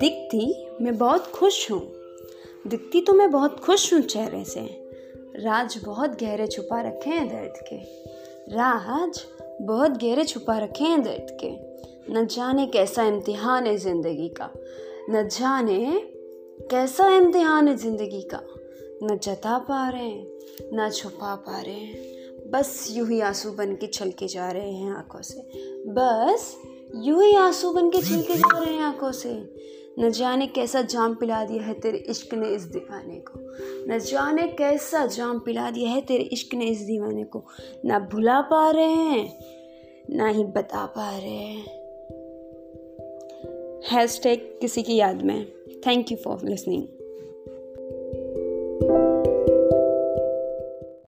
दिखती मैं बहुत खुश हूँ। दिखती तो मैं बहुत खुश हूँ चेहरे से। राज बहुत गहरे छुपा रखे हैं दर्द के। राज बहुत गहरे छुपा रखे हैं दर्द के। न जाने कैसा इम्तिहान है ज़िंदगी का। न जाने कैसा इम्तिहान है ज़िंदगी का। न जता पा रहे हैं, न छुपा पा रहे हैं। बस यूँ ही आँसू बन के छलके जा रहे हैं आँखों से। बस यूँ ही आँसू बन के छलके जा रहे हैं आँखों से। न जाने कैसा जाम पिला दिया है तेरे इश्क ने इस दीवाने को। न जाने कैसा जाम पिला दिया है तेरे इश्क ने इस दीवाने को। ना भुला पा रहे हैं, ना ही बता पा रहे हैं। हैश टैग किसी की याद में। Thank you for listening